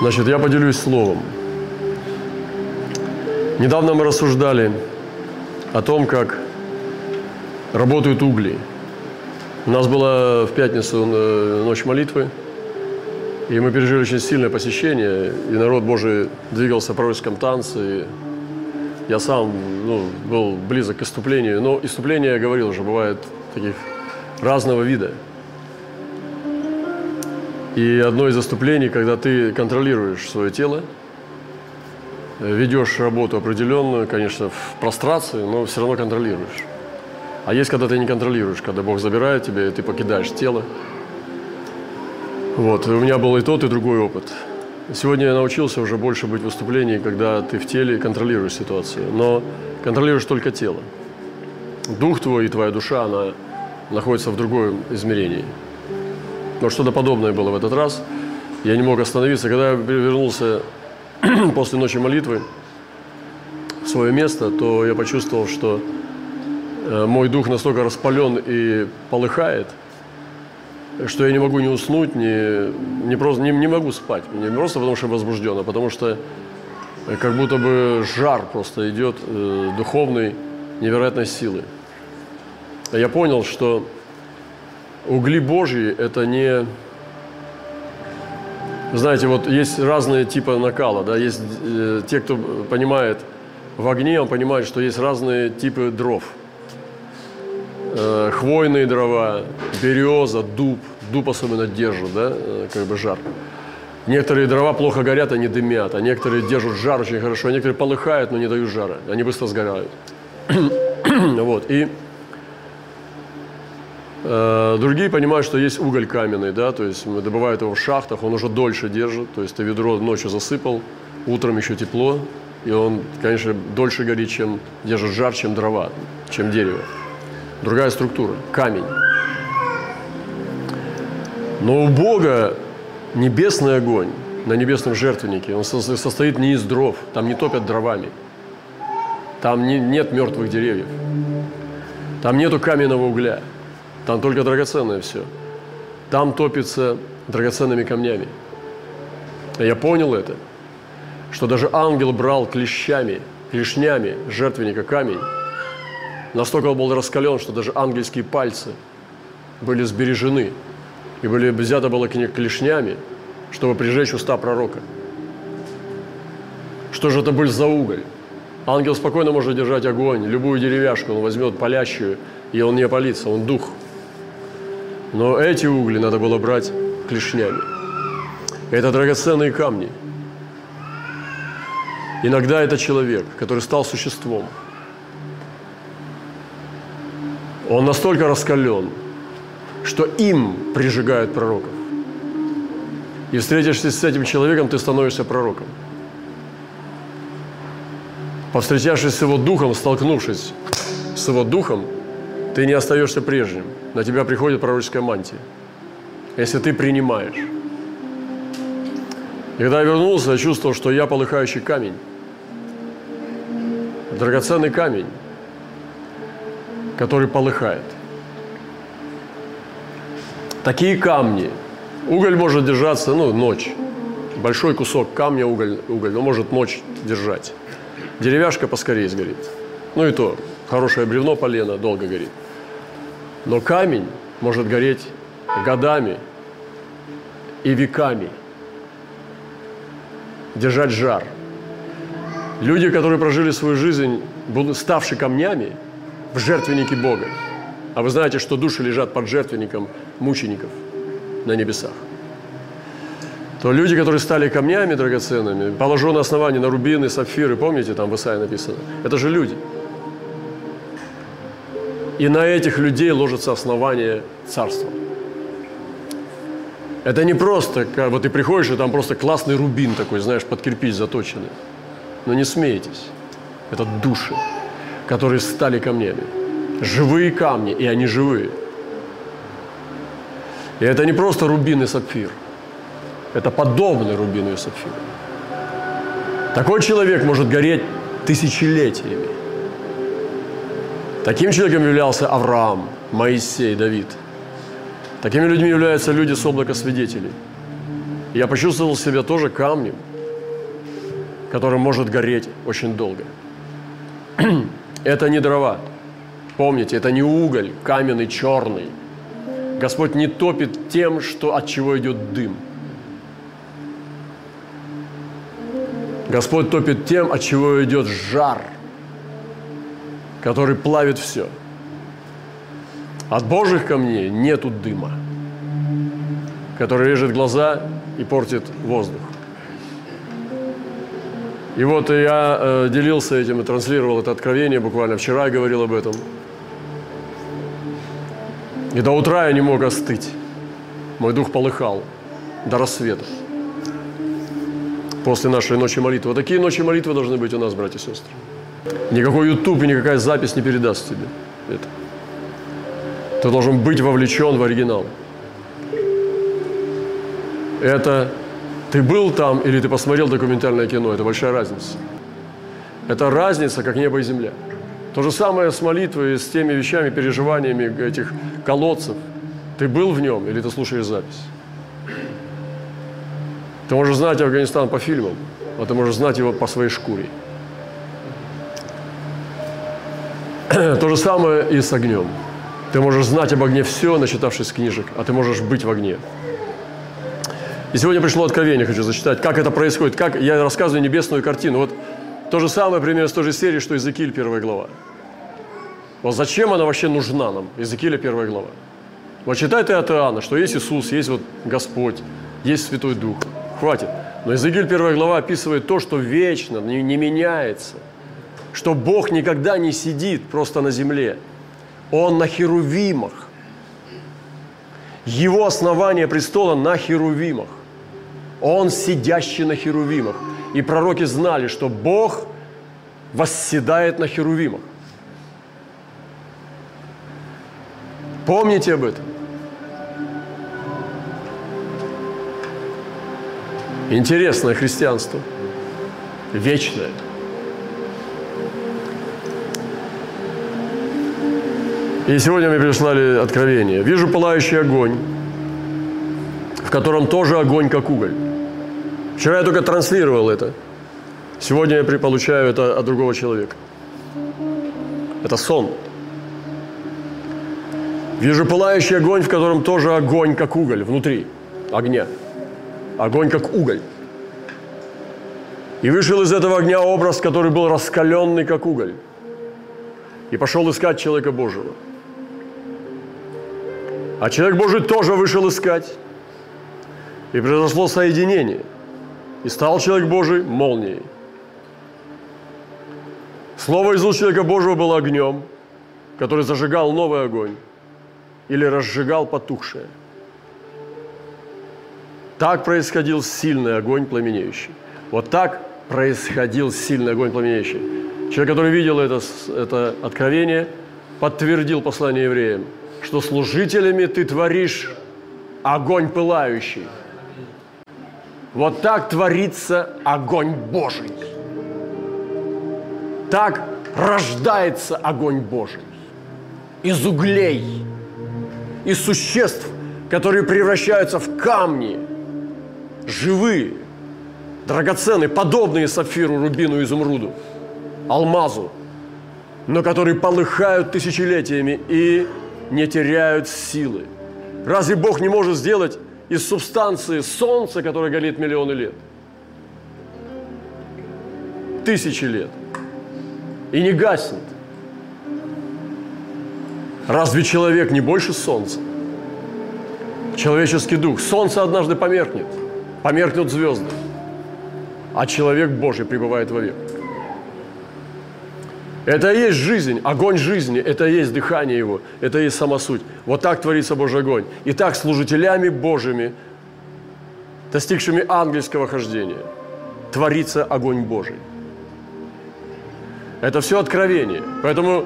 Значит, я поделюсь словом. Недавно мы рассуждали о том, как работают угли. У нас была в пятницу э, ночь молитвы, и мы пережили очень сильное посещение, и народ Божий двигался в пророческом танце. И я сам ну, был близок к иступлению, но иступление, я говорил уже, бывает таких разного вида – и одно из заступлений, когда ты контролируешь свое тело, ведешь работу определенную, конечно, в прострации, но все равно контролируешь. А есть, когда ты не контролируешь, когда Бог забирает тебя, и ты покидаешь тело. Вот, у меня был и тот, и другой опыт. Сегодня я научился уже больше быть в выступлении, когда ты в теле контролируешь ситуацию, но контролируешь только тело. Дух твой и твоя душа, она находится в другом измерении – но что-то подобное было в этот раз. Я не мог остановиться. Когда я вернулся после ночи молитвы в свое место, то я почувствовал, что э, мой дух настолько распален и полыхает, что я не могу не уснуть, не, не, просто, не, не могу спать. Не просто потому, что возбужден, а потому что э, как будто бы жар просто идет э, духовной невероятной силы. Я понял, что угли Божьи – это не… Знаете, вот есть разные типы накала, да, есть э, те, кто понимает в огне, он понимает, что есть разные типы дров. Э, хвойные дрова, береза, дуб, дуб особенно держит, да, э, как бы жар. Некоторые дрова плохо горят, они дымят, а некоторые держат жар очень хорошо, а некоторые полыхают, но не дают жара, они быстро сгорают. вот, и другие понимают, что есть уголь каменный, да, то есть добывают его в шахтах, он уже дольше держит, то есть ты ведро ночью засыпал, утром еще тепло, и он, конечно, дольше горит, чем держит жар, чем дрова, чем дерево. Другая структура – камень. Но у Бога небесный огонь на небесном жертвеннике, он состоит не из дров, там не топят дровами, там не, нет мертвых деревьев, там нету каменного угля – там только драгоценное все. Там топится драгоценными камнями. Я понял это, что даже ангел брал клещами, клешнями жертвенника камень. Настолько он был раскален, что даже ангельские пальцы были сбережены и были взято было к ним клешнями, чтобы прижечь уста пророка. Что же это был за уголь? Ангел спокойно может держать огонь, любую деревяшку он возьмет палящую, и он не опалится, он дух – но эти угли надо было брать клешнями. Это драгоценные камни. Иногда это человек, который стал существом. Он настолько раскален, что им прижигают пророков. И встретишься с этим человеком, ты становишься пророком. Повстречавшись с его духом, столкнувшись с его духом, ты не остаешься прежним. На тебя приходит пророческая мантия. Если ты принимаешь. И когда я вернулся, я чувствовал, что я полыхающий камень. Драгоценный камень, который полыхает. Такие камни. Уголь может держаться, ну, ночь. Большой кусок камня уголь, уголь, но может ночь держать. Деревяшка поскорее сгорит. Ну и то, хорошее бревно полено долго горит. Но камень может гореть годами и веками, держать жар. Люди, которые прожили свою жизнь, ставшие камнями в жертвеннике Бога. А вы знаете, что души лежат под жертвенником мучеников на небесах. То люди, которые стали камнями драгоценными, положены основания на рубины, сапфиры, помните, там в Исаии написано, это же люди – и на этих людей ложится основание царства. Это не просто, вот ты приходишь, и там просто классный рубин такой, знаешь, под кирпич заточенный. Но не смейтесь. Это души, которые стали камнями. Живые камни, и они живые. И это не просто рубин и сапфир. Это подобный рубину и сапфиру. Такой человек может гореть тысячелетиями. Таким человеком являлся Авраам, Моисей, Давид. Такими людьми являются люди с облака свидетелей. Я почувствовал себя тоже камнем, который может гореть очень долго. Это не дрова. Помните, это не уголь, каменный, черный. Господь не топит тем, что, от чего идет дым. Господь топит тем, от чего идет жар, который плавит все. От Божьих камней нету дыма, который режет глаза и портит воздух. И вот я э, делился этим и транслировал это откровение буквально вчера, говорил об этом. И до утра я не мог остыть. Мой дух полыхал до рассвета. После нашей ночи молитвы. Такие ночи молитвы должны быть у нас, братья и сестры. Никакой YouTube и никакая запись не передаст тебе это. Ты должен быть вовлечен в оригинал. Это ты был там или ты посмотрел документальное кино, это большая разница. Это разница, как небо и земля. То же самое с молитвой, с теми вещами, переживаниями этих колодцев. Ты был в нем или ты слушаешь запись? Ты можешь знать Афганистан по фильмам, а ты можешь знать его по своей шкуре. То же самое и с огнем. Ты можешь знать об огне все, начитавшись книжек, а ты можешь быть в огне. И сегодня пришло откровение, хочу зачитать, как это происходит, как я рассказываю небесную картину. Вот то же самое, примерно с той же серии, что Иезекииль, первая глава. Вот зачем она вообще нужна нам, Иезекииля, первая глава? Вот читай ты от Иоанна, что есть Иисус, есть вот Господь, есть Святой Дух. Хватит. Но Иезекииль, первая глава, описывает то, что вечно, не, не меняется. Что Бог никогда не сидит просто на земле. Он на херувимах. Его основание престола на херувимах. Он сидящий на херувимах. И пророки знали, что Бог восседает на херувимах. Помните об этом. Интересное христианство. Вечное. И сегодня мне прислали откровение. Вижу пылающий огонь, в котором тоже огонь, как уголь. Вчера я только транслировал это. Сегодня я получаю это от другого человека. Это сон. Вижу пылающий огонь, в котором тоже огонь, как уголь, внутри огня. Огонь, как уголь. И вышел из этого огня образ, который был раскаленный, как уголь. И пошел искать человека Божьего. А человек Божий тоже вышел искать. И произошло соединение – и стал человек Божий молнией. Слово из уст человека Божьего было огнем, который зажигал новый огонь или разжигал потухшее. Так происходил сильный огонь пламенеющий. Вот так происходил сильный огонь пламенеющий. Человек, который видел это, это откровение, подтвердил послание евреям, что служителями ты творишь огонь пылающий – вот так творится огонь Божий. Так рождается огонь Божий. Из углей, из существ, которые превращаются в камни, живые, драгоценные, подобные сапфиру, рубину, изумруду, алмазу, но которые полыхают тысячелетиями и не теряют силы. Разве Бог не может сделать из субстанции Солнца, которое горит миллионы лет. Тысячи лет. И не гаснет. Разве человек не больше Солнца? Человеческий дух. Солнце однажды померкнет. Померкнут звезды. А человек Божий пребывает вовек. Это и есть жизнь, огонь жизни, это и есть дыхание Его, это и есть сама суть. Вот так творится Божий огонь. И так служителями Божьими, достигшими ангельского хождения, творится огонь Божий. Это все откровение. Поэтому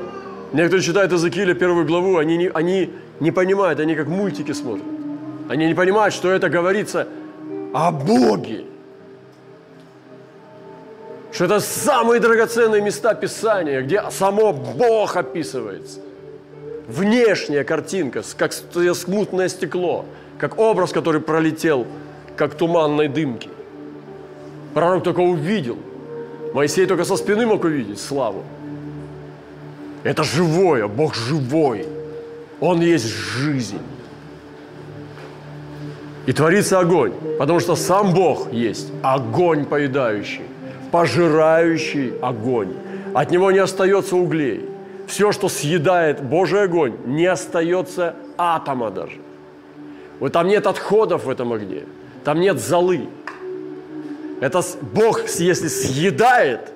некоторые читают Иезекииля первую главу, они не, они не понимают, они как мультики смотрят. Они не понимают, что это говорится о Боге что это самые драгоценные места Писания, где само Бог описывается. Внешняя картинка, как смутное стекло, как образ, который пролетел как туманной дымки. Пророк только увидел. Моисей только со спины мог увидеть славу. Это живое, Бог живой. Он есть жизнь. И творится огонь, потому что сам Бог есть огонь поедающий, пожирающий огонь. От него не остается углей. Все, что съедает Божий огонь, не остается атома даже. Вот там нет отходов в этом огне, там нет золы. Это Бог, если съедает,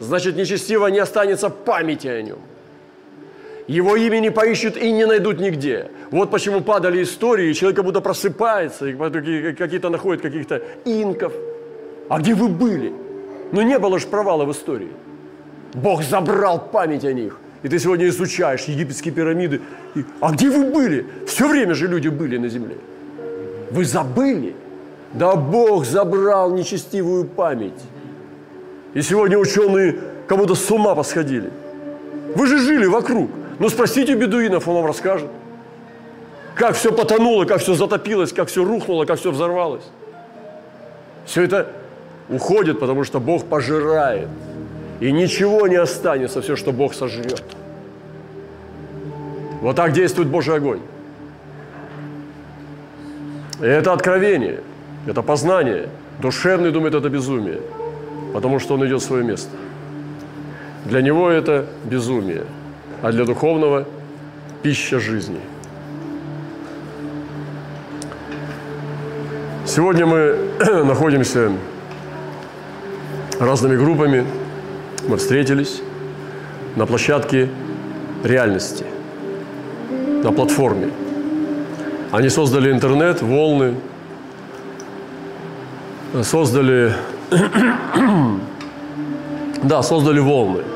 значит нечестиво не останется памяти о нем. Его имя не поищут и не найдут нигде. Вот почему падали истории, и человек как будто просыпается, и какие-то находят каких-то инков. А где вы были? Ну не было же провала в истории. Бог забрал память о них. И ты сегодня изучаешь египетские пирамиды. И, а где вы были? Все время же люди были на земле. Вы забыли? Да Бог забрал нечестивую память. И сегодня ученые как будто с ума посходили. Вы же жили вокруг. Ну спросите бедуинов, он вам расскажет. Как все потонуло, как все затопилось, как все рухнуло, как все взорвалось. Все это уходит, потому что Бог пожирает. И ничего не останется, все, что Бог сожрет. Вот так действует Божий огонь. И это откровение, это познание. Душевный думает, это безумие, потому что он идет в свое место. Для него это безумие – а для духовного – пища жизни. Сегодня мы находимся разными группами, мы встретились на площадке реальности, на платформе. Они создали интернет, волны, создали, да, создали волны –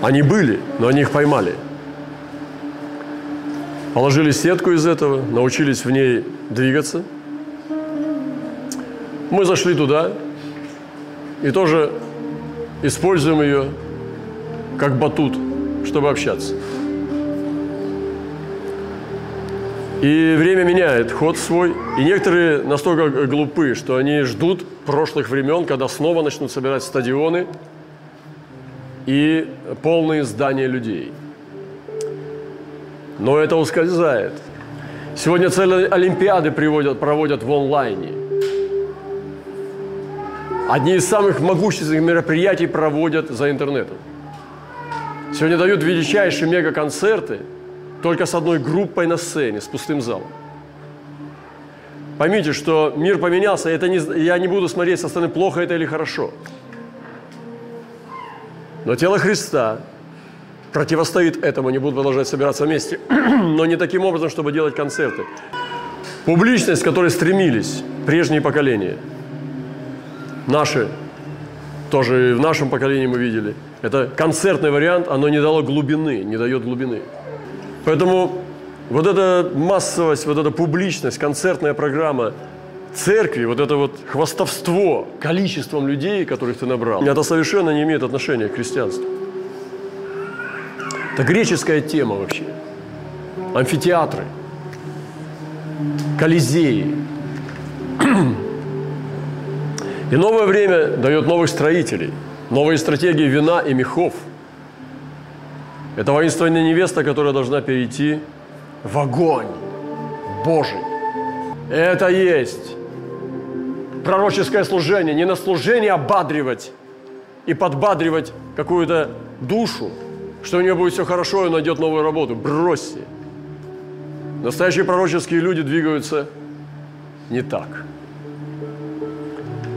они были, но они их поймали. Положили сетку из этого, научились в ней двигаться. Мы зашли туда и тоже используем ее как батут, чтобы общаться. И время меняет ход свой. И некоторые настолько глупы, что они ждут прошлых времен, когда снова начнут собирать стадионы – и полные здания людей. Но это ускользает. Сегодня целые олимпиады приводят, проводят в онлайне. Одни из самых могущественных мероприятий проводят за интернетом. Сегодня дают величайшие мега-концерты только с одной группой на сцене, с пустым залом. Поймите, что мир поменялся, это не, я не буду смотреть со стороны, плохо это или хорошо – но тело Христа противостоит этому, не будут продолжать собираться вместе, но не таким образом, чтобы делать концерты. Публичность, к которой стремились прежние поколения, наши, тоже в нашем поколении мы видели, это концертный вариант, оно не дало глубины, не дает глубины. Поэтому вот эта массовость, вот эта публичность, концертная программа – церкви, вот это вот хвастовство количеством людей, которых ты набрал, это совершенно не имеет отношения к христианству. Это греческая тема вообще. Амфитеатры, колизеи. И новое время дает новых строителей, новые стратегии вина и мехов. Это воинственная невеста, которая должна перейти в огонь Божий. Это есть пророческое служение, не на служение ободривать и подбадривать какую-то душу, что у нее будет все хорошо, и он найдет новую работу. Бросьте. Настоящие пророческие люди двигаются не так.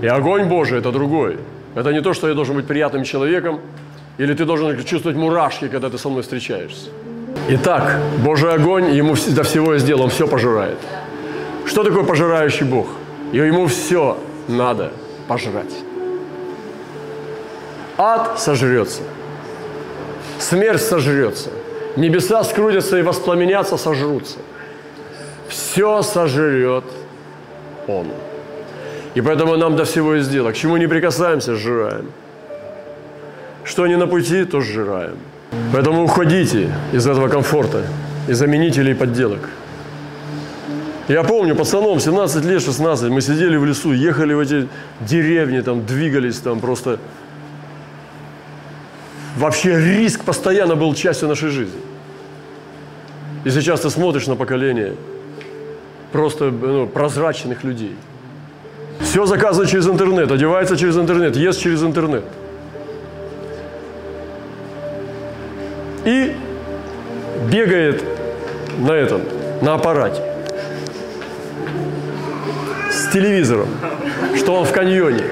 И огонь Божий – это другой. Это не то, что я должен быть приятным человеком, или ты должен чувствовать мурашки, когда ты со мной встречаешься. Итак, Божий огонь, ему до всего я сделал, он все пожирает. Что такое пожирающий Бог? и ему все надо пожрать. Ад сожрется, смерть сожрется, небеса скрутятся и воспламенятся, сожрутся. Все сожрет Он. И поэтому нам до всего и сделок. К чему не прикасаемся, сжираем. Что не на пути, то сжираем. Поэтому уходите из этого комфорта, из заменителей подделок – Я помню, пацаном, 17 лет, 16, мы сидели в лесу, ехали в эти деревни, там двигались, там просто... Вообще риск постоянно был частью нашей жизни. И сейчас ты смотришь на поколение просто ну, прозрачных людей. Все заказано через интернет, одевается через интернет, ест через интернет. И бегает на этом, на аппарате с телевизором, что он в каньоне.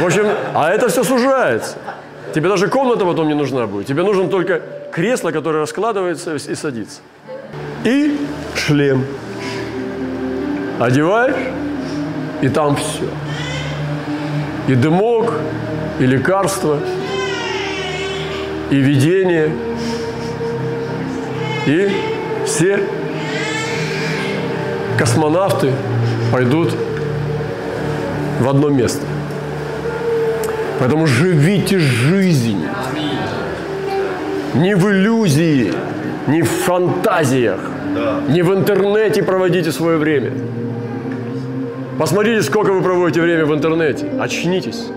В общем, а это все сужается. Тебе даже комната потом не нужна будет. Тебе нужно только кресло, которое раскладывается и садится. И шлем. Одеваешь, и там все. И дымок, и лекарства, и видение, и все космонавты пойдут в одно место. Поэтому живите жизнь. Не в иллюзии, не в фантазиях, не в интернете проводите свое время. Посмотрите, сколько вы проводите время в интернете. Очнитесь.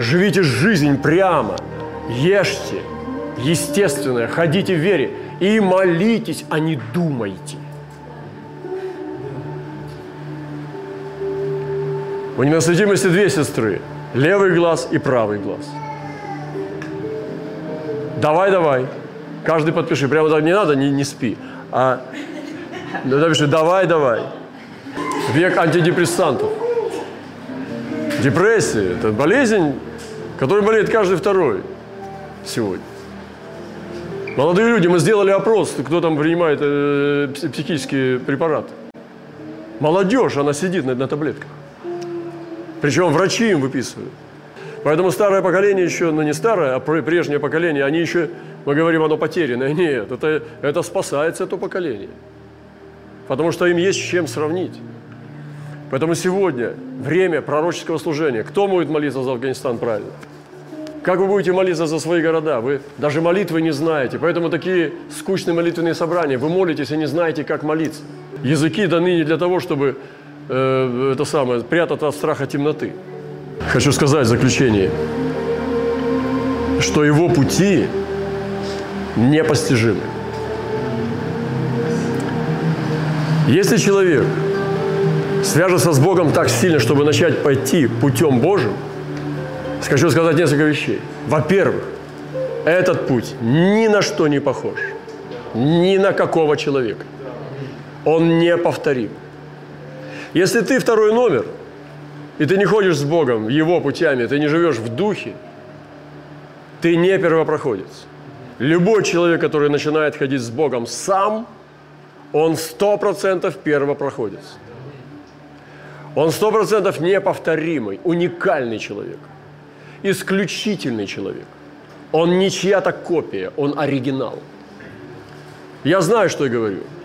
Живите жизнь прямо. Ешьте. Естественное. Ходите в вере. И молитесь, а не думайте. У ненасытимости две сестры. Левый глаз и правый глаз. Давай, давай. Каждый подпиши. Прямо так не надо, не, не спи. А напиши, давай, давай. Век антидепрессантов. Депрессия – это болезнь, которой болеет каждый второй сегодня. Молодые люди, мы сделали опрос, кто там принимает э, психические препараты. Молодежь, она сидит на, на таблетках. Причем врачи им выписывают. Поэтому старое поколение еще, ну не старое, а прежнее поколение, они еще, мы говорим, оно потерянное. Нет, это, это спасается это поколение. Потому что им есть с чем сравнить. Поэтому сегодня время пророческого служения. Кто будет молиться за Афганистан правильно? Как вы будете молиться за свои города? Вы даже молитвы не знаете. Поэтому такие скучные молитвенные собрания. Вы молитесь и не знаете, как молиться. Языки даны не для того, чтобы э, это самое, прятать от страха темноты. Хочу сказать в заключение, что его пути непостижимы. Если человек свяжется с Богом так сильно, чтобы начать пойти путем Божьим, хочу сказать несколько вещей. Во-первых, этот путь ни на что не похож, ни на какого человека. Он неповторим. Если ты второй номер – и ты не ходишь с Богом Его путями, ты не живешь в духе, ты не первопроходец. Любой человек, который начинает ходить с Богом сам, он сто процентов первопроходец. Он сто процентов неповторимый, уникальный человек, исключительный человек. Он не чья-то копия, он оригинал. Я знаю, что я говорю –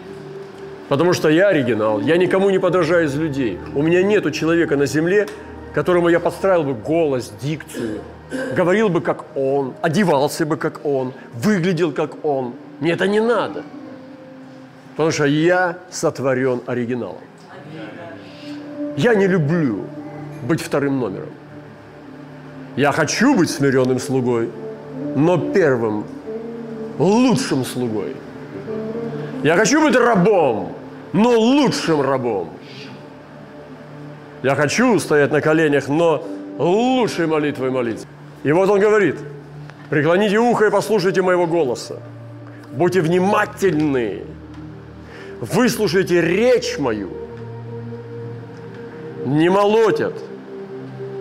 Потому что я оригинал, я никому не подражаю из людей. У меня нету человека на земле, которому я подстраивал бы голос, дикцию, говорил бы как он, одевался бы как он, выглядел как он. Мне это не надо. Потому что я сотворен оригиналом. Я не люблю быть вторым номером. Я хочу быть смиренным слугой, но первым, лучшим слугой – я хочу быть рабом, но лучшим рабом. Я хочу стоять на коленях, но лучшей молитвой молиться. И вот он говорит, преклоните ухо и послушайте моего голоса. Будьте внимательны, выслушайте речь мою. Не молотят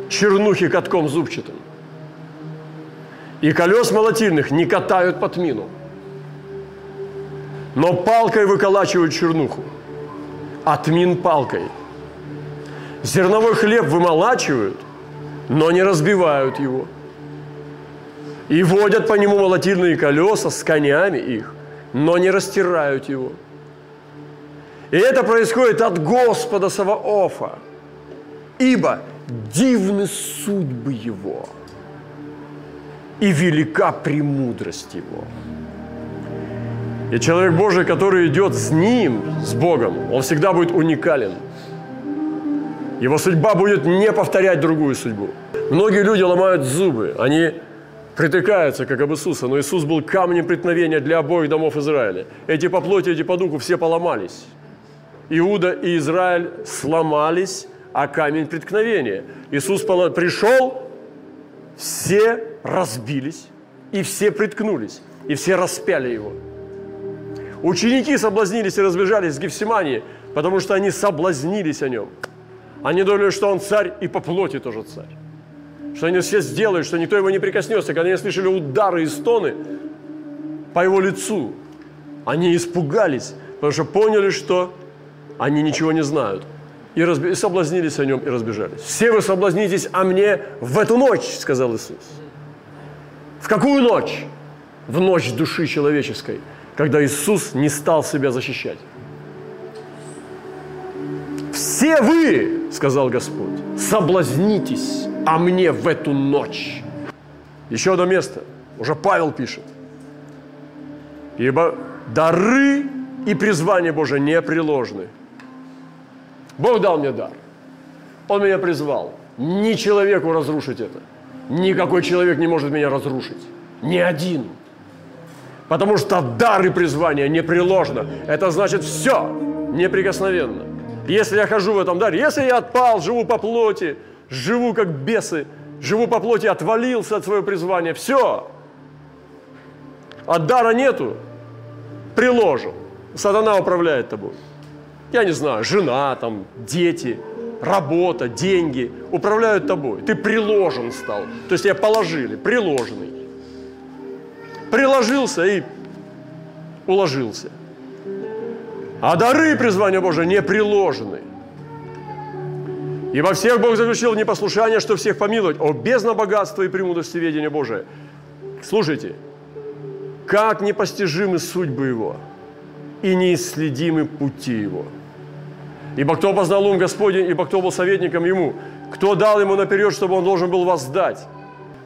чернухи катком зубчатым. И колес молотильных не катают по тмину – но палкой выколачивают чернуху, а тмин палкой. Зерновой хлеб вымолачивают, но не разбивают его. И водят по нему молотильные колеса с конями их, но не растирают его. И это происходит от Господа Саваофа, ибо дивны судьбы его и велика премудрость его. И человек Божий, который идет с Ним, с Богом, он всегда будет уникален. Его судьба будет не повторять другую судьбу. Многие люди ломают зубы, они притыкаются, как об Иисуса, но Иисус был камнем преткновения для обоих домов Израиля. Эти по плоти, эти по духу все поломались. Иуда и Израиль сломались, а камень преткновения. Иисус пришел, все разбились, и все приткнулись, и все распяли его. Ученики соблазнились и разбежались с Гефсимании, потому что они соблазнились о нем. Они думали, что он царь и по плоти тоже царь. Что они все сделают, что никто его не прикоснется. Когда они слышали удары и стоны по его лицу, они испугались, потому что поняли, что они ничего не знают. И, разби... и соблазнились о нем и разбежались. «Все вы соблазнитесь о мне в эту ночь», — сказал Иисус. В какую ночь? В ночь души человеческой, когда Иисус не стал себя защищать. «Все вы, — сказал Господь, — соблазнитесь о мне в эту ночь». Еще одно место, уже Павел пишет. «Ибо дары и призвание Божие не приложены». Бог дал мне дар. Он меня призвал. Ни человеку разрушить это. Никакой человек не может меня разрушить. Ни один. Потому что дар и призвание не приложено. Это значит все неприкосновенно. Если я хожу в этом даре, если я отпал, живу по плоти, живу как бесы, живу по плоти, отвалился от своего призвания, все. От дара нету, приложил. Сатана управляет тобой. Я не знаю, жена, там, дети, работа, деньги управляют тобой. Ты приложен стал. То есть тебя положили, приложенный. Приложился и уложился. А дары призвания Божия не приложены. И во всех Бог заключил непослушание, что всех помиловать. О, бездна богатства и премудрости ведения Божия. Слушайте, как непостижимы судьбы Его и неисследимы пути Его. Ибо кто познал ум Господень, ибо кто был советником Ему, кто дал Ему наперед, чтобы Он должен был воздать.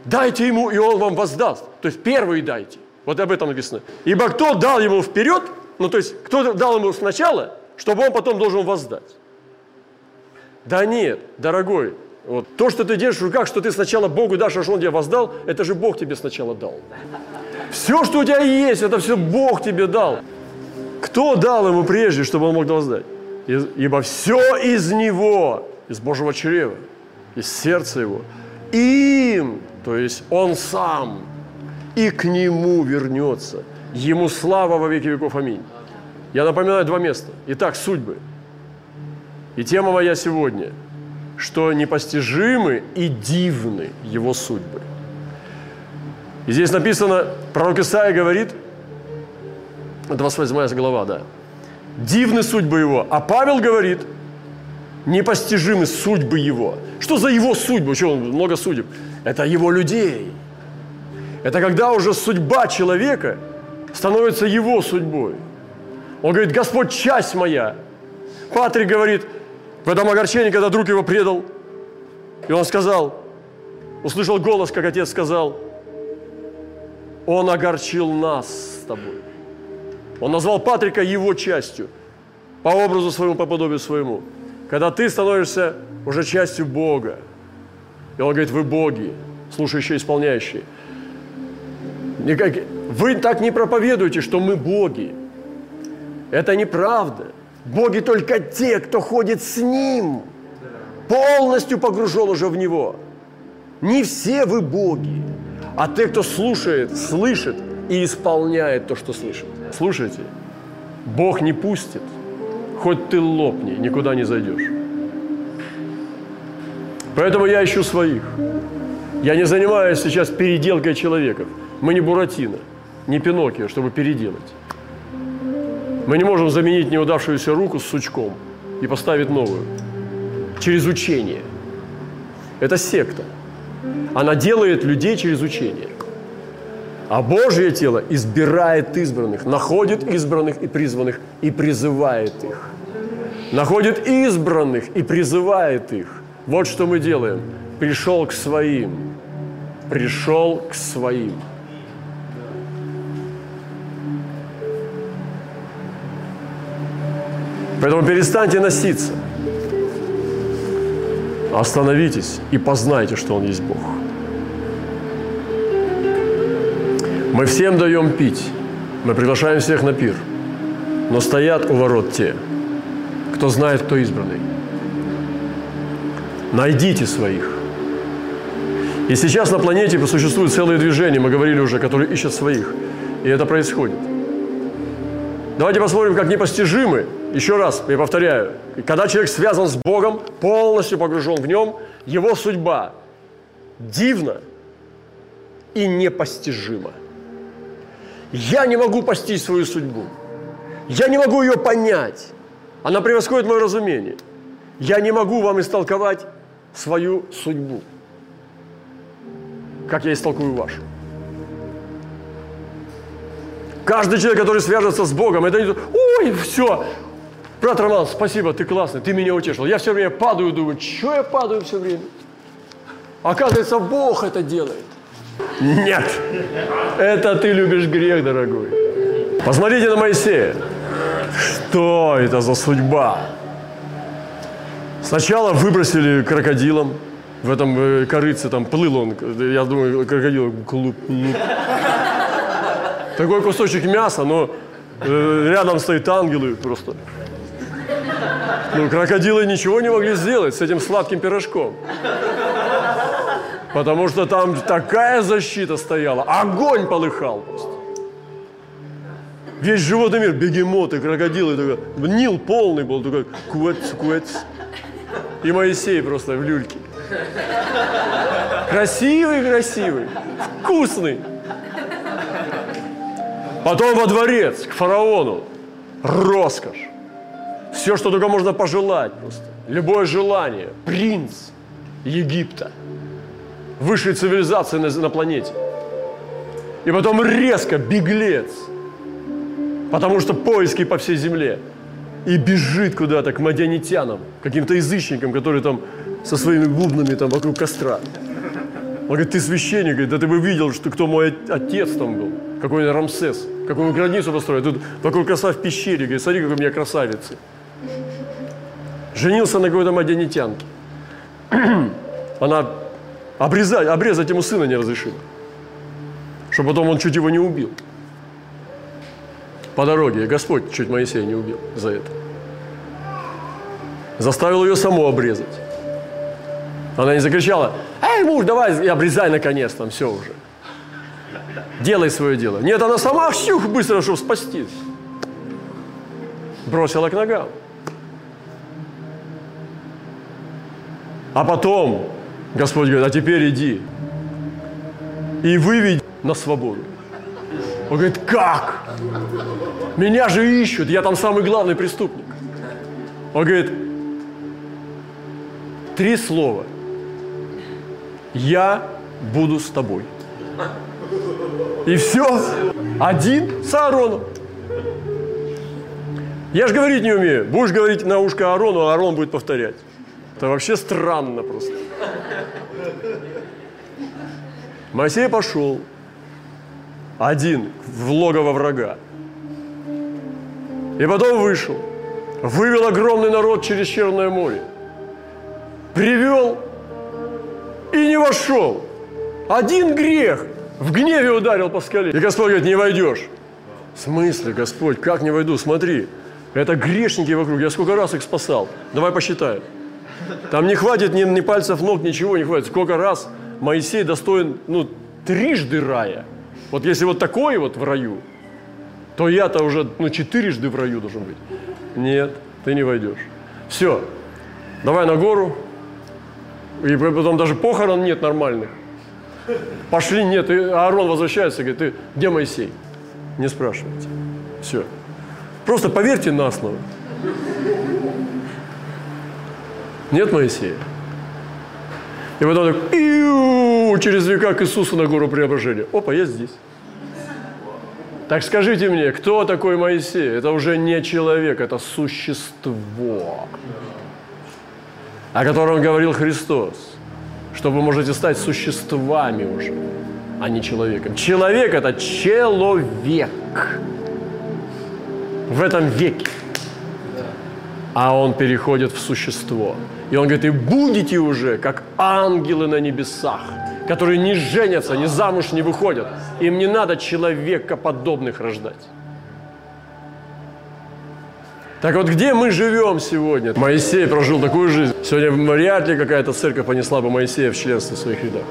Дайте Ему, и Он вам воздаст. То есть первый дайте. Вот об этом написано. Ибо кто дал Ему вперед, ну, то есть, кто дал ему сначала, чтобы он потом должен воздать? Да нет, дорогой, вот то, что ты держишь в руках, что ты сначала Богу дашь, а что Он тебе воздал, это же Бог тебе сначала дал. Все, что у тебя есть, это все Бог тебе дал. Кто дал ему прежде, чтобы он мог воздать? Ибо все из него, из Божьего чрева, из сердца его, им, то есть он сам, и к нему вернется – Ему слава во веки веков. Аминь. Я напоминаю два места. Итак, судьбы. И тема моя сегодня, что непостижимы и дивны его судьбы. И здесь написано, пророк Исаия говорит, 28 глава, да, дивны судьбы его. А Павел говорит, непостижимы судьбы его. Что за его судьбу? Что он много судеб? Это его людей. Это когда уже судьба человека – становится его судьбой. Он говорит, Господь, часть моя. Патрик говорит, в этом огорчении, когда друг его предал, и он сказал, услышал голос, как отец сказал, он огорчил нас с тобой. Он назвал Патрика его частью, по образу своему, по подобию своему. Когда ты становишься уже частью Бога, и он говорит, вы боги, слушающие, исполняющие – Никак... Вы так не проповедуете, что мы боги. Это неправда. Боги только те, кто ходит с Ним, полностью погружен уже в Него. Не все вы боги, а те, кто слушает, слышит и исполняет то, что слышит. Слушайте, Бог не пустит, хоть ты лопни, никуда не зайдешь. Поэтому я ищу своих. Я не занимаюсь сейчас переделкой человеков – мы не Буратино, не Пиноккио, чтобы переделать. Мы не можем заменить неудавшуюся руку с сучком и поставить новую. Через учение. Это секта. Она делает людей через учение. А Божье тело избирает избранных, находит избранных и призванных и призывает их. Находит избранных и призывает их. Вот что мы делаем. Пришел к своим. Пришел к своим. Поэтому перестаньте носиться. Остановитесь и познайте, что Он есть Бог. Мы всем даем пить, мы приглашаем всех на пир, но стоят у ворот те, кто знает, кто избранный. Найдите своих. И сейчас на планете существуют целые движения, мы говорили уже, которые ищут своих. И это происходит. Давайте посмотрим, как непостижимы. Еще раз, я повторяю, когда человек связан с Богом, полностью погружен в нем, его судьба дивна и непостижима. Я не могу постичь свою судьбу. Я не могу ее понять. Она превосходит мое разумение. Я не могу вам истолковать свою судьбу, как я истолкую вашу. Каждый человек, который свяжется с Богом, это не ой, все, брат Роман, спасибо, ты классный, ты меня утешил. Я все время падаю, думаю, что я падаю все время? Оказывается, Бог это делает. Нет, это ты любишь грех, дорогой. Посмотрите на Моисея. Что это за судьба? Сначала выбросили крокодилом, в этом э, корыце там плыл он, я думаю, крокодил клуб. Такой кусочек мяса, но э, рядом стоит ангелы просто. Ну, крокодилы ничего не могли сделать с этим сладким пирожком. Потому что там такая защита стояла, огонь полыхал просто. Весь животный мир, бегемоты, крокодилы, такой, Нил полный был, такой куэц, куэц. И Моисей просто в люльке. Красивый, красивый, вкусный. Потом во дворец, к фараону. Роскошь. Все, что только можно пожелать просто. Любое желание. Принц Египта. Высшей цивилизации на, на планете. И потом резко беглец. Потому что поиски по всей земле. И бежит куда-то к мадянитянам, каким-то язычникам, которые там со своими бубнами там вокруг костра. Он говорит, ты священник, да ты бы видел, что кто мой отец там был, какой он Рамсес, какую границу построил. Тут вокруг коса в пещере, говорит, смотри, какой у меня красавица. Женился на какой-то мадянитянке. Она обрезать, обрезать ему сына не разрешила, чтобы потом он чуть его не убил. По дороге Господь чуть Моисея не убил за это. Заставил ее саму обрезать. Она не закричала, эй, муж, давай обрезай наконец, там все уже. Делай свое дело. Нет, она сама щух, быстро, чтобы спастись. Бросила к ногам. А потом Господь говорит, а теперь иди и выведи на свободу. Он говорит, как? Меня же ищут, я там самый главный преступник. Он говорит, три слова – я буду с тобой. И все. Один с Аароном. Я же говорить не умею. Будешь говорить на ушко Аарону, а Аарон будет повторять. Это вообще странно просто. Моисей пошел один в логово врага. И потом вышел, вывел огромный народ через Черное море, привел и не вошел. Один грех в гневе ударил по скале. И Господь говорит, не войдешь. В смысле, Господь, как не войду? Смотри, это грешники вокруг. Я сколько раз их спасал? Давай посчитаем. Там не хватит ни, ни пальцев ног, ничего не хватит. Сколько раз Моисей достоин, ну, трижды рая. Вот если вот такой вот в раю, то я-то уже, ну, четырежды в раю должен быть. Нет, ты не войдешь. Все, давай на гору, и потом даже похорон нет нормальных. Пошли, нет. И Аарон возвращается и говорит, ты где Моисей? Не спрашивайте. Все. Просто поверьте на слово. Нет Моисея. И потом так, иу, через века к Иисусу на гору преображения. Опа, я здесь. Так скажите мне, кто такой Моисей? Это уже не человек, это существо о котором говорил Христос, что вы можете стать существами уже, а не человеком. Человек – это человек в этом веке. а он переходит в существо. И он говорит, и будете уже, как ангелы на небесах, которые не женятся, ни замуж не выходят. Им не надо человека подобных рождать. Так вот, где мы живем сегодня? Моисей прожил такую жизнь. Сегодня вряд ли какая-то церковь понесла бы Моисея в членство в своих рядах.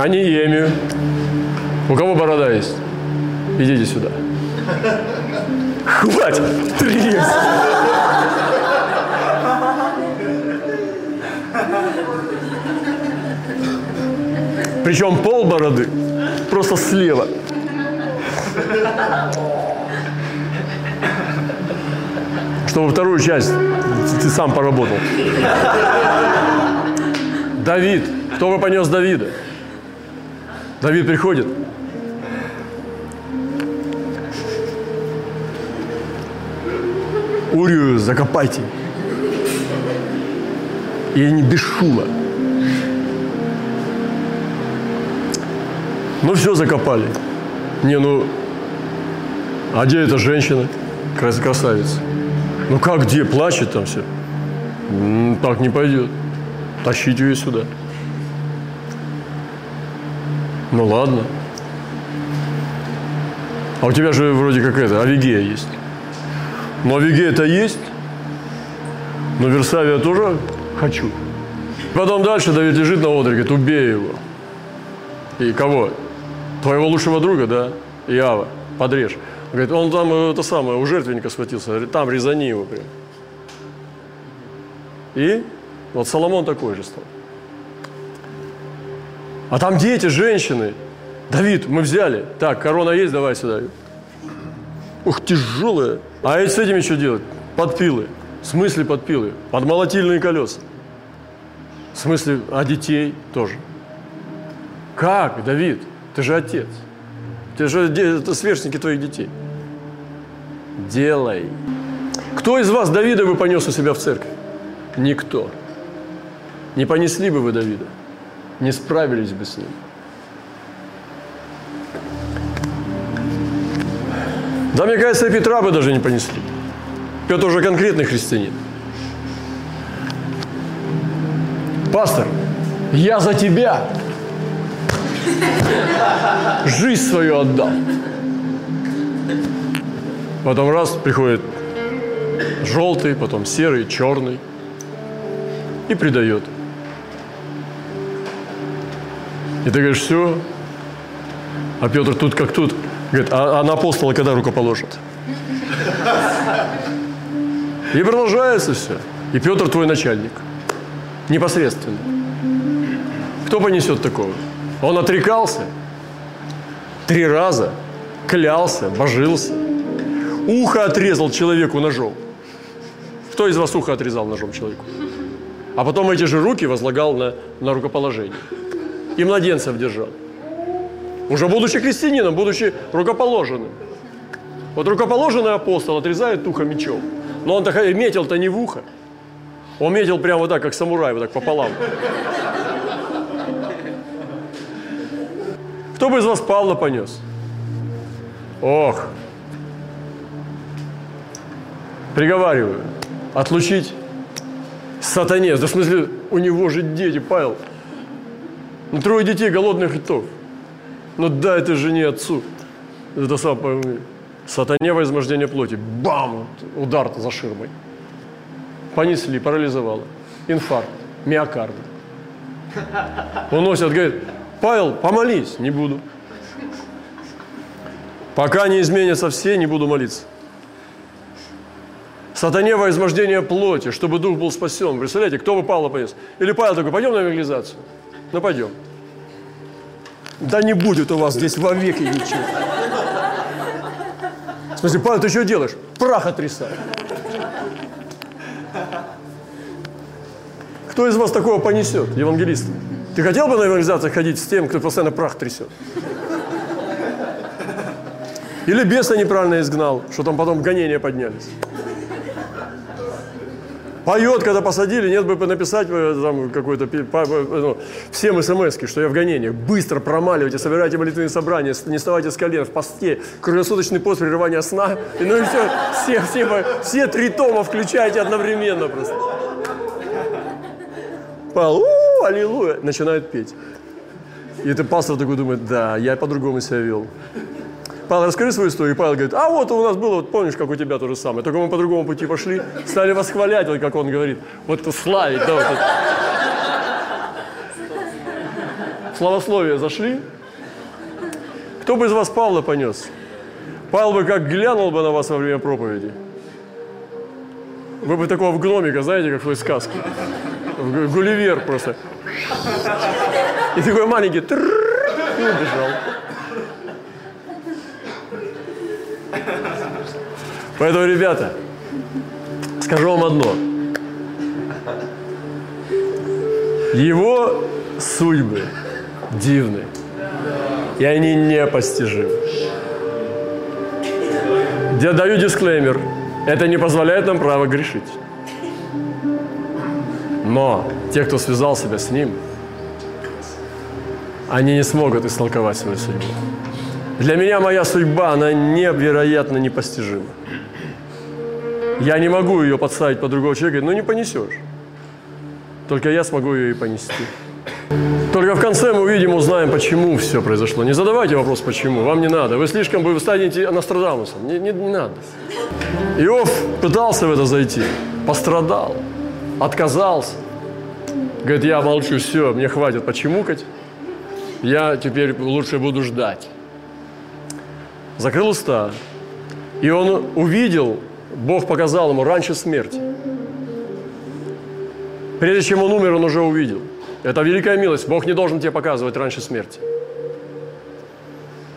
А не Емию. У кого борода есть? Идите сюда. Хватит! Трес! Причем пол бороды просто слева. Чтобы вторую часть ты сам поработал. Давид. Кто бы понес Давида? Давид приходит. Урию закопайте. И не без шума. Ну все закопали. Не, ну, а где эта женщина? Красавица. Ну как где? Плачет там все. Так не пойдет. Тащите ее сюда. Ну ладно. А у тебя же вроде как это, Авигея есть. Но Авигея-то есть. Но Версавия тоже хочу. Потом дальше Давид лежит на одре, говорит, убей его. И кого? Твоего лучшего друга, да? Иава, подрежь. Говорит, он там это самое, у жертвенника схватился. Говорит, там резани его прям. И вот Соломон такой же стал. А там дети, женщины. Давид, мы взяли. Так, корона есть, давай сюда. Ух, тяжелая. А с этими что делать? Подпилы. В смысле подпилы? Подмолотильные колеса. В смысле, а детей тоже. Как, Давид? Ты же отец. Ты же это сверстники твоих детей. Делай. Кто из вас Давида бы понес у себя в церковь? Никто. Не понесли бы вы Давида не справились бы с ним. Да, мне кажется, Петра бы даже не понесли. Петр уже конкретный христианин. Пастор, я за тебя жизнь свою отдал. Потом раз приходит желтый, потом серый, черный и предает. И ты говоришь, все. А Петр тут как тут. Говорит, а, а на апостола когда рука положит? И продолжается все. И Петр твой начальник. Непосредственно. Кто понесет такого? Он отрекался три раза, клялся, божился. Ухо отрезал человеку ножом. Кто из вас ухо отрезал ножом человеку? А потом эти же руки возлагал на, на рукоположение и младенцев держал. Уже будучи христианином, будучи рукоположенным. Вот рукоположенный апостол отрезает ухо мечом. Но он так метил-то не в ухо. Он метил прямо вот так, как самурай, вот так пополам. Кто бы из вас Павла понес? Ох. Приговариваю. Отлучить сатане. Да в смысле, у него же дети, Павел. Ну, трое детей голодных и то. Ну, дай ты жене отцу. Это самое, сатане возмождение плоти. Бам! Удар за ширмой. Понесли, парализовало. Инфаркт, миокард. Уносят, говорит, Павел, помолись. Не буду. Пока не изменятся все, не буду молиться. Сатане во измождение плоти, чтобы дух был спасен. Представляете, кто бы Павла понес? Или Павел такой, пойдем на евангелизацию. Ну, пойдем. Да не будет у вас здесь вовеки ничего. В смысле, Павел, ты что делаешь? Прах отрисай. Кто из вас такого понесет, евангелист? Ты хотел бы на евангелизациях ходить с тем, кто постоянно прах трясет? Или беса неправильно изгнал, что там потом гонения поднялись? Поет, когда посадили, нет бы написать э, там какой-то ну, всем смс что я в гонениях. Быстро промаливайте, собирайте молитвенные собрания, не вставайте с колен в посте, круглосуточный пост прерывания сна. И, ну и все, все, все, все три тома включайте одновременно просто. Павел, аллилуйя, начинает петь. И это пастор такой думает, да, я по-другому себя вел. Павел, расскажи свою историю. Павел говорит, а вот у нас было, вот помнишь, как у тебя то же самое. Только мы по другому пути пошли, стали восхвалять, вот как он говорит. Вот это славить, да, вот это. Славословие зашли. Кто бы из вас Павла понес? Павел бы как глянул бы на вас во время проповеди. Вы бы такого в гномика, знаете, как в той сказке. В Гулливер просто. И такой маленький, и убежал. Поэтому, ребята, скажу вам одно. Его судьбы дивны, и они непостижимы. Я даю дисклеймер. Это не позволяет нам право грешить. Но те, кто связал себя с Ним, они не смогут истолковать свою судьбу. Для меня моя судьба, она невероятно непостижима. Я не могу ее подставить под другого человека, ну не понесешь. Только я смогу ее и понести. Только в конце мы увидим, узнаем, почему все произошло. Не задавайте вопрос, почему. Вам не надо. Вы слишком, вы станете Нострадамусом. Не, не, не надо. Иов пытался в это зайти. Пострадал. Отказался. Говорит, я молчу, все, мне хватит почемукать. Я теперь лучше буду ждать закрыл уста, и он увидел, Бог показал ему раньше смерти. Прежде чем он умер, он уже увидел. Это великая милость. Бог не должен тебе показывать раньше смерти.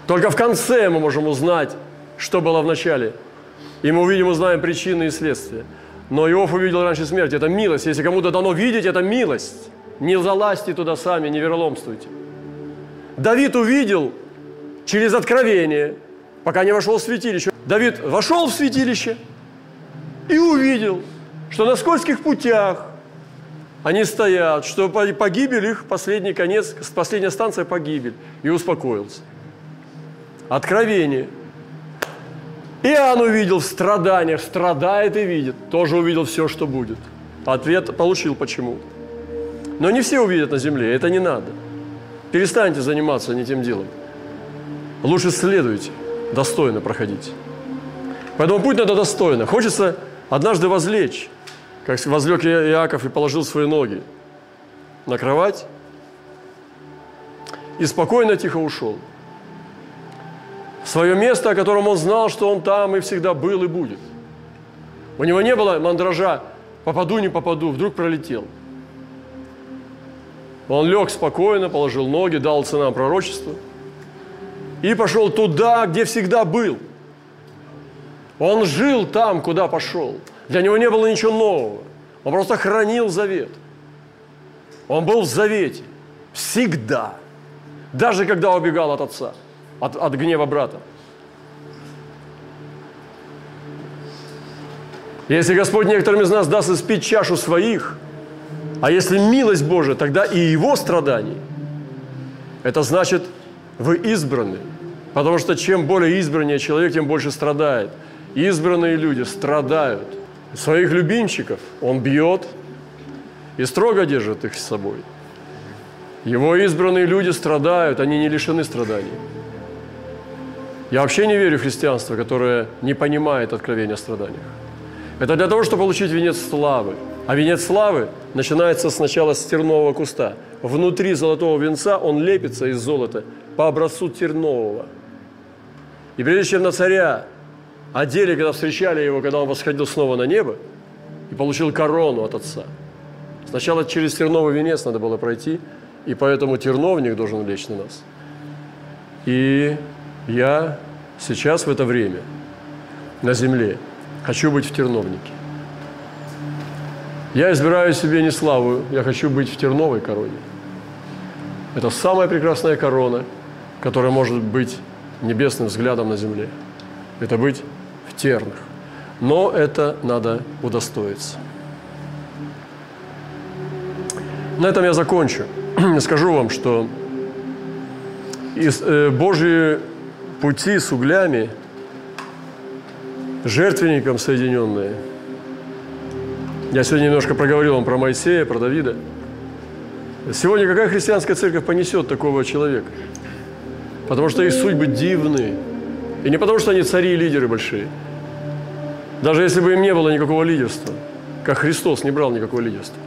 Только в конце мы можем узнать, что было в начале. И мы увидим, узнаем причины и следствия. Но Иов увидел раньше смерти. Это милость. Если кому-то дано видеть, это милость. Не залазьте туда сами, не вероломствуйте. Давид увидел через откровение – пока не вошел в святилище. Давид вошел в святилище и увидел, что на скользких путях они стоят, что погибель их последний конец, последняя станция погибель. И успокоился. Откровение. Иоанн увидел в страданиях, страдает и видит. Тоже увидел все, что будет. Ответ получил почему. Но не все увидят на земле, это не надо. Перестаньте заниматься не тем делом. Лучше следуйте достойно проходить. Поэтому путь надо достойно. Хочется однажды возлечь, как возлег Иаков и положил свои ноги на кровать и спокойно, тихо ушел. В свое место, о котором он знал, что он там и всегда был и будет. У него не было мандража «попаду, не попаду», вдруг пролетел. Он лег спокойно, положил ноги, дал цена пророчеству – и пошел туда, где всегда был. Он жил там, куда пошел. Для него не было ничего нового. Он просто хранил завет. Он был в завете. Всегда. Даже когда убегал от отца, от, от гнева брата. Если Господь некоторым из нас даст испить чашу своих, а если милость Божия, тогда и его страданий, это значит, вы избраны – Потому что чем более избраннее человек, тем больше страдает. Избранные люди страдают. Своих любимчиков он бьет и строго держит их с собой. Его избранные люди страдают, они не лишены страданий. Я вообще не верю в христианство, которое не понимает откровения о страданиях. Это для того, чтобы получить венец славы. А венец славы начинается сначала с тернового куста. Внутри золотого венца он лепится из золота по образцу тернового – и прежде чем на царя одели, когда встречали его, когда он восходил снова на небо, и получил корону от отца. Сначала через терновый венец надо было пройти, и поэтому терновник должен лечь на нас. И я сейчас в это время на земле хочу быть в терновнике. Я избираю себе не славу, я хочу быть в терновой короне. Это самая прекрасная корона, которая может быть небесным взглядом на земле. Это быть в тернах. Но это надо удостоиться. На этом я закончу. Скажу вам, что э, Божьи пути с углями, жертвенником соединенные. Я сегодня немножко проговорил вам про Моисея, про Давида. Сегодня какая христианская церковь понесет такого человека? Потому что их судьбы дивные. И не потому, что они цари и лидеры большие. Даже если бы им не было никакого лидерства, как Христос не брал никакого лидерства.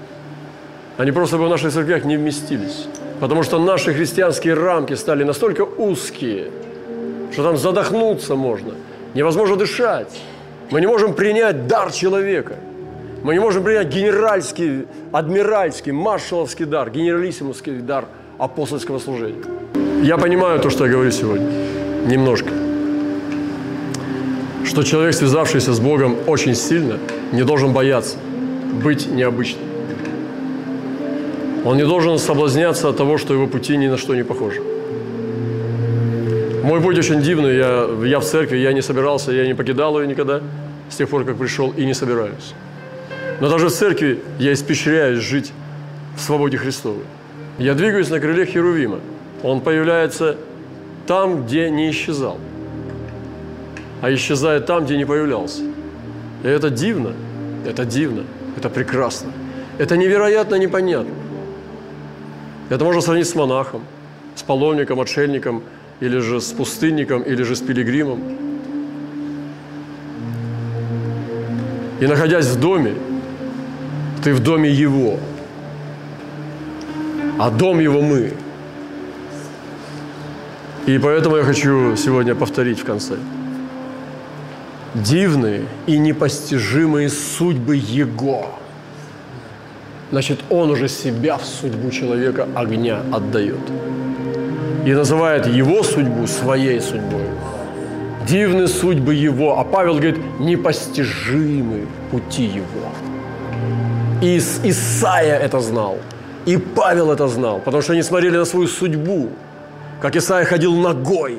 Они просто бы в наших церквях не вместились. Потому что наши христианские рамки стали настолько узкие, что там задохнуться можно. Невозможно дышать. Мы не можем принять дар человека. Мы не можем принять генеральский, адмиральский, маршаловский дар, генералиссимусский дар апостольского служения. Я понимаю то, что я говорю сегодня. Немножко. Что человек, связавшийся с Богом очень сильно, не должен бояться быть необычным. Он не должен соблазняться от того, что его пути ни на что не похожи. Мой путь очень дивный. Я, я в церкви, я не собирался, я не покидал ее никогда с тех пор, как пришел, и не собираюсь. Но даже в церкви я испещряюсь жить в свободе Христовой. Я двигаюсь на крыле Херувима. Он появляется там, где не исчезал, а исчезает там, где не появлялся. И это дивно, это дивно, это прекрасно, это невероятно непонятно. Это можно сравнить с монахом, с паломником, отшельником, или же с пустынником, или же с пилигримом. И находясь в доме, ты в доме Его, а дом Его мы. И поэтому я хочу сегодня повторить в конце. Дивные и непостижимые судьбы Его – значит, он уже себя в судьбу человека огня отдает. И называет его судьбу своей судьбой. Дивны судьбы его, а Павел говорит, непостижимы пути его. И Исаия это знал, и Павел это знал, потому что они смотрели на свою судьбу, как Исаия ходил ногой.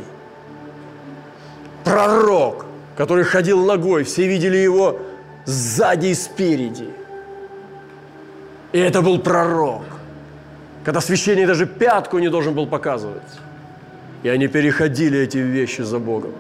Пророк, который ходил ногой, все видели его сзади и спереди – и это был пророк, когда священник даже пятку не должен был показывать. И они переходили эти вещи за Богом.